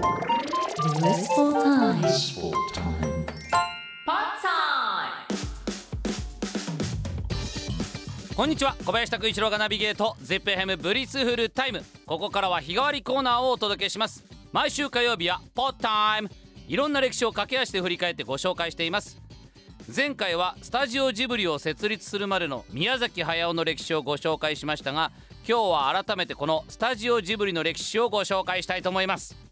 Blissful time. Blissful time. Pod time. こんにちは小林拓一郎がナビゲート ZEPFM ブリスフルタイムここからは日替わりコーナーをお届けします毎週火曜日は Pod Time いろんな歴史を駆け足で振り返ってご紹介しています前回はスタジオジブリを設立するまでの宮崎駿の歴史をご紹介しましたが今日は改めてこのスタジオジブリの歴史をご紹介したいと思います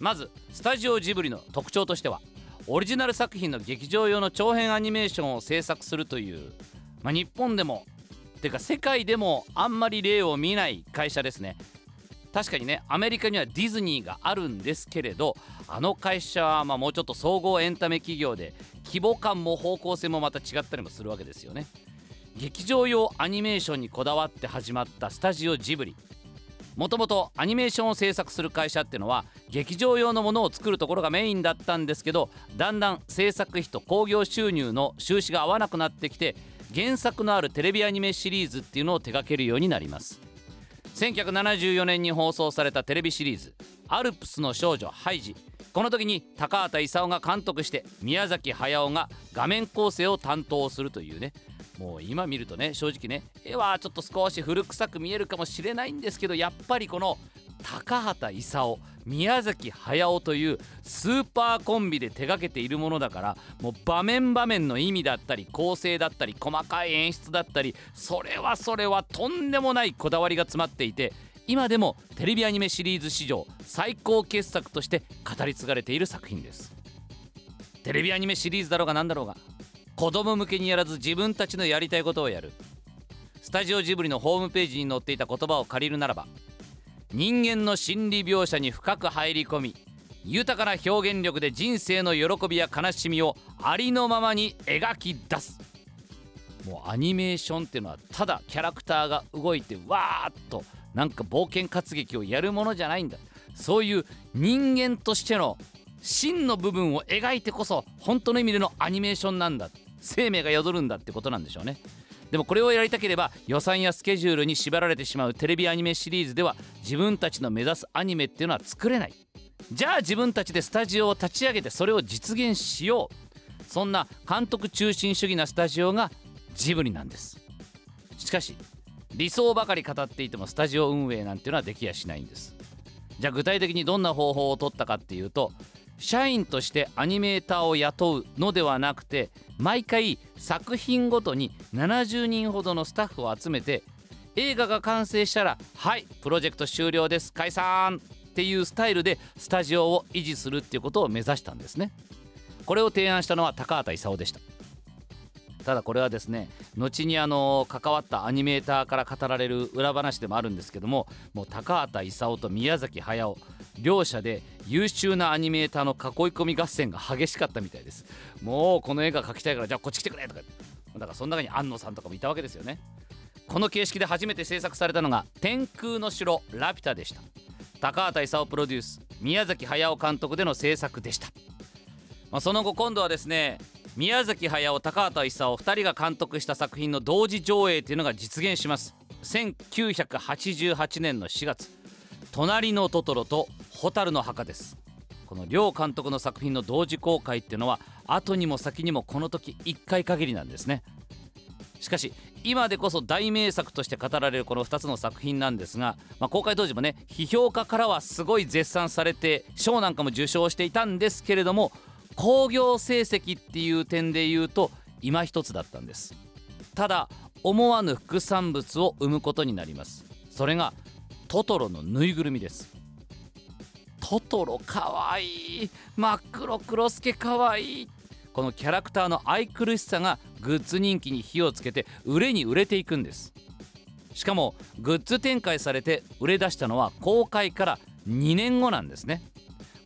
まずスタジオジブリの特徴としてはオリジナル作品の劇場用の長編アニメーションを制作するという、まあ、日本でもてか世界でもあんまり例を見ない会社ですね。確かにねアメリカにはディズニーがあるんですけれどあの会社はまもうちょっと総合エンタメ企業で規模感も方向性もまた違ったりもするわけですよね。劇場用アニメーションにこだわって始まったスタジオジブリ。もともとアニメーションを制作する会社っていうのは劇場用のものを作るところがメインだったんですけどだんだん制作費と興行収入の収支が合わなくなってきて原作のあるテレビアニメシリーズっていうのを手掛けるようになります。1974年に放送されたテレビシリーズ「アルプスの少女ハイジ」この時に高畑勲が監督して宮崎駿が画面構成を担当するというね。もう今見るとね正直ね絵はちょっと少し古臭く見えるかもしれないんですけどやっぱりこの高畑勲宮崎駿というスーパーコンビで手掛けているものだからもう場面場面の意味だったり構成だったり細かい演出だったりそれはそれはとんでもないこだわりが詰まっていて今でもテレビアニメシリーズ史上最高傑作として語り継がれている作品です。テレビアニメシリーズだろうが何だろうが子供向けにやらず自分たちのやりたいことをやる。スタジオジブリのホームページに載っていた言葉を借りるならば人間の心理描写に深く入り込み豊かな表現力で人生の喜びや悲しみをありのままに描き出す。もうアニメーションっていうのはただキャラクターが動いてわーっとなんか冒険活劇をやるものじゃないんだ。そういう人間としての真の部分を描いてこそ本当の意味でのアニメーションなんだ。生命が宿るんだってことなんでしょうね。でもこれをやりたければ予算やスケジュールに縛られてしまうテレビアニメシリーズでは自分たちの目指すアニメっていうのは作れない。じゃあ自分たちでスタジオを立ち上げてそれを実現しよう。そんな監督中心主義なスタジオがジブリなんです。しかし理想ばかり語っていてもスタジオ運営なんていうのはできやしないんです。じゃあ具体的にどんな方法を取ったかっていうと社員としてアニメーターを雇うのではなくて毎回作品ごとに70人ほどのスタッフを集めて映画が完成したら「はいプロジェクト終了です解散!」っていうスタイルでスタジオを維持するっていうことを目指したんですねこれを提案したのは高畑勲でしたただこれはですね後にあの関わったアニメーターから語られる裏話でもあるんですけどももう高畑勲と宮崎駿両者で優秀なアニメーターの囲い込み合戦が激しかったみたいです。もうこの絵が描きたいからじゃあこっち来てくれとかだからその中に安野さんとかもいたわけですよね。この形式で初めて制作されたのが「天空の城ラピュタ」でした。高畑勲プロデュース宮崎駿監督での制作でした、まあ、その後今度はですね宮崎駿高畑勲2人が監督した作品の同時上映というのが実現します。1988年の4月「隣のトトロ」と「蛍の墓」です。この両監督の作品の同時公開っていうのは後にも先にもこの時1回限りなんですね。しかし今でこそ大名作として語られるこの2つの作品なんですが、まあ、公開当時もね批評家からはすごい絶賛されて賞なんかも受賞していたんですけれども興行成績っていう点で言うと今一つだったんです。ただ思わぬ副産物を生むことになります。それがトトロのぬいぐるみです。トトロかわいい。真っ黒クロスケかわいい。このキャラクターの愛くるしさがグッズ人気に火をつけて売れに売れていくんです。しかもグッズ展開されて売れ出したのは公開から2年後なんですね。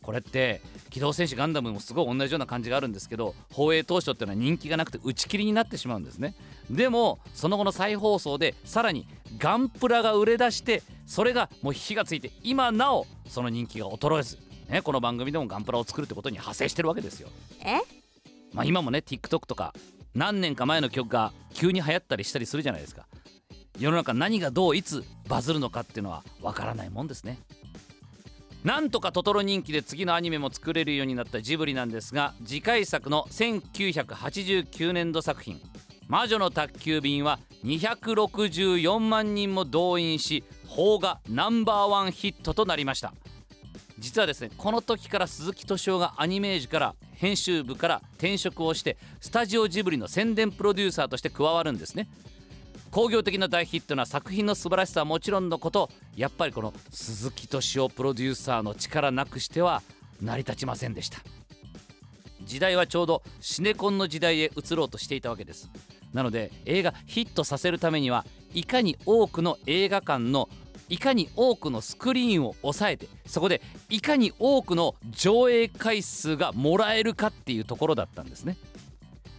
これって機動戦士ガンダムもすごい同じような感じがあるんですけど放映当初っていうのは人気がなくて打ち切りになってしまうんですね。でもその後の再放送でさらにガンプラが売れ出してそれがもう火がついて今なおその人気が衰えず、ね、この番組でもガンプラを作るってことに派生してるわけですよ。え？まあ今もね TikTok とか何年か前の曲が急に流行ったりしたりするじゃないですか。世の中何がどういつバズるのかっていうのはわからないもんですねなんとかトトロ人気で次のアニメも作れるようになったジブリなんですが次回作の1989年度作品「魔女の宅急便」は264万人も動員し邦画ナンバーワンヒットとなりました。実はですねこの時から鈴木敏夫がアニメージから編集部から転職をしてスタジオジブリの宣伝プロデューサーとして加わるんですね。工業的な大ヒットな作品の素晴らしさはもちろんのこと。やっぱりこの鈴木敏夫プロデューサーの力なくしては成り立ちませんでした。時代はちょうどシネコンの時代へ移ろうとしていたわけです。なので映画ヒットさせるためにはいかに多くの映画館のいかに多くのスクリーンを抑えてそこでいかに多くの上映回数がもらえるかっていうところだったんですね。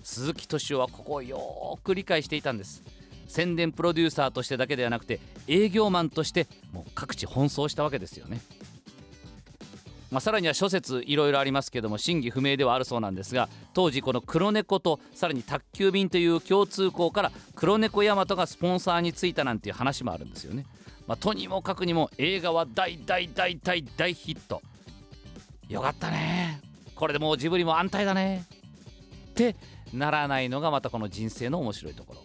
鈴木敏夫はここをよーく理解していたんです。宣伝プロデューサーとしてだけではなくて営業マンとしてもう各地奔走したわけですよね。まあ、さらには諸説いろいろありますけども真偽不明ではあるそうなんですが当時この黒猫とさらに宅急便という共通項から黒猫ヤマトがスポンサーについたなんていう話もあるんですよね。まあ、とにもかくにも映画は大大大大大ヒットよかったねこれでもうジブリも安泰だねってならないのがまたこの人生の面白いところ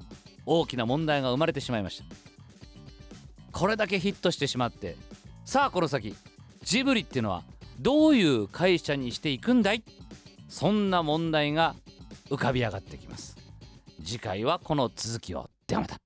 大きな問題が生まれてしまいました。これだけヒットしてしまってさあこの先ジブリっていうのはどういう会社にしていくんだい？そんな問題が浮かび上がってきます。次回はこの続きを。ではまた。